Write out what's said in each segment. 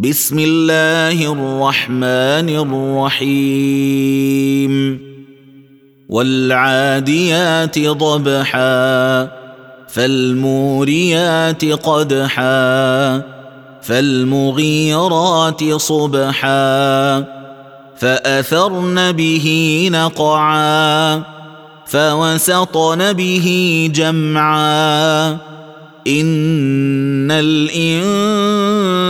بسم الله الرحمن الرحيم. والعاديات ضبحا فالموريات قدحا فالمغيرات صبحا فأثرن به نقعا فوسطن به جمعا. إن الإنسان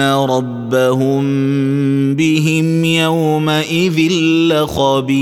ربهم بهم يومئذ لخبير